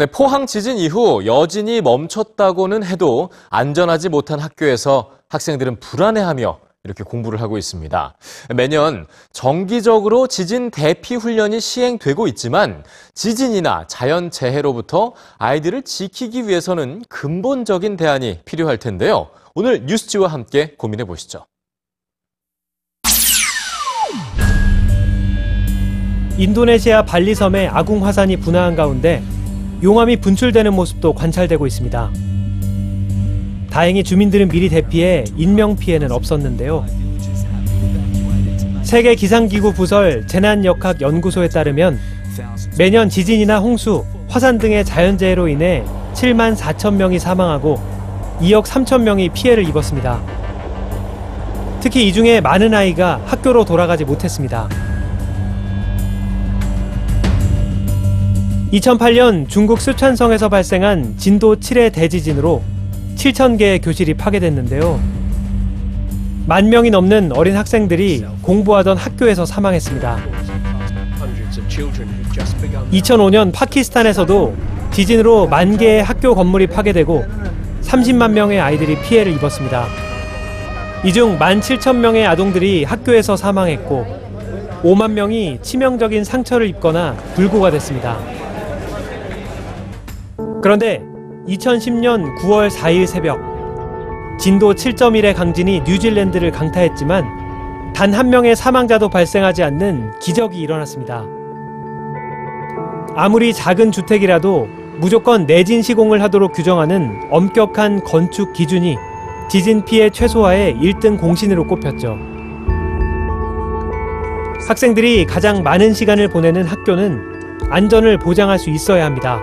네, 포항 지진 이후 여진이 멈췄다고는 해도 안전하지 못한 학교에서 학생들은 불안해하며 이렇게 공부를 하고 있습니다. 매년 정기적으로 지진 대피 훈련이 시행되고 있지만 지진이나 자연 재해로부터 아이들을 지키기 위해서는 근본적인 대안이 필요할 텐데요. 오늘 뉴스지와 함께 고민해 보시죠. 인도네시아 발리섬에 아궁 화산이 분화한 가운데 용암이 분출되는 모습도 관찰되고 있습니다. 다행히 주민들은 미리 대피해 인명 피해는 없었는데요. 세계 기상기구 부설 재난역학 연구소에 따르면 매년 지진이나 홍수, 화산 등의 자연재해로 인해 7만 4천 명이 사망하고 2억 3천 명이 피해를 입었습니다. 특히 이 중에 많은 아이가 학교로 돌아가지 못했습니다. 2008년 중국 쓰촨성에서 발생한 진도 7의 대지진으로 7,000개의 교실이 파괴됐는데요. 만 명이 넘는 어린 학생들이 공부하던 학교에서 사망했습니다. 2005년 파키스탄에서도 지진으로 만 개의 학교 건물이 파괴되고 30만 명의 아이들이 피해를 입었습니다. 이 중 17,000명의 아동들이 학교에서 사망했고 5만 명이 치명적인 상처를 입거나 불구가 됐습니다. 그런데 2010년 9월 4일 새벽 진도 7.1의 강진이 뉴질랜드를 강타했지만 단 한 명의 사망자도 발생하지 않는 기적이 일어났습니다. 아무리 작은 주택이라도 무조건 내진 시공을 하도록 규정하는 엄격한 건축 기준이 지진 피해 최소화의 1등 공신으로 꼽혔죠. 학생들이 가장 많은 시간을 보내는 학교는 안전을 보장할 수 있어야 합니다.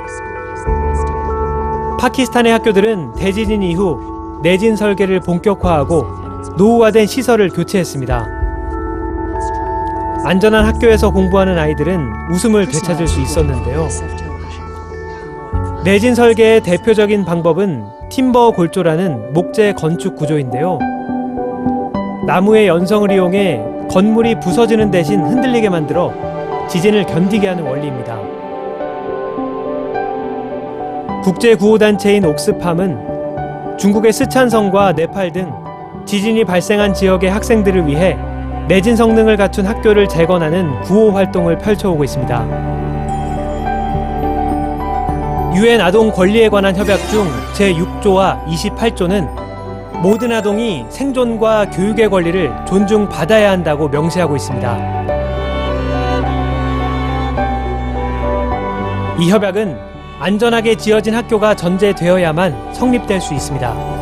파키스탄의 학교들은 대지진 이후 내진 설계를 본격화하고 노후화된 시설을 교체했습니다. 안전한 학교에서 공부하는 아이들은 웃음을 되찾을 수 있었는데요. 내진 설계의 대표적인 방법은 팀버 골조라는 목재 건축 구조인데요. 나무의 연성을 이용해 건물이 부서지는 대신 흔들리게 만들어 지진을 견디게 하는 원리입니다. 국제 구호단체인 옥스팜은 중국의 스촨성과 네팔 등 지진이 발생한 지역의 학생들을 위해 내진 성능을 갖춘 학교를 재건하는 구호 활동을 펼쳐오고 있습니다. 유엔 아동 권리에 관한 협약 중 제6조와 28조는 모든 아동이 생존과 교육의 권리를 존중받아야 한다고 명시하고 있습니다. 이 협약은 안전하게 지어진 학교가 전제되어야만 성립될 수 있습니다.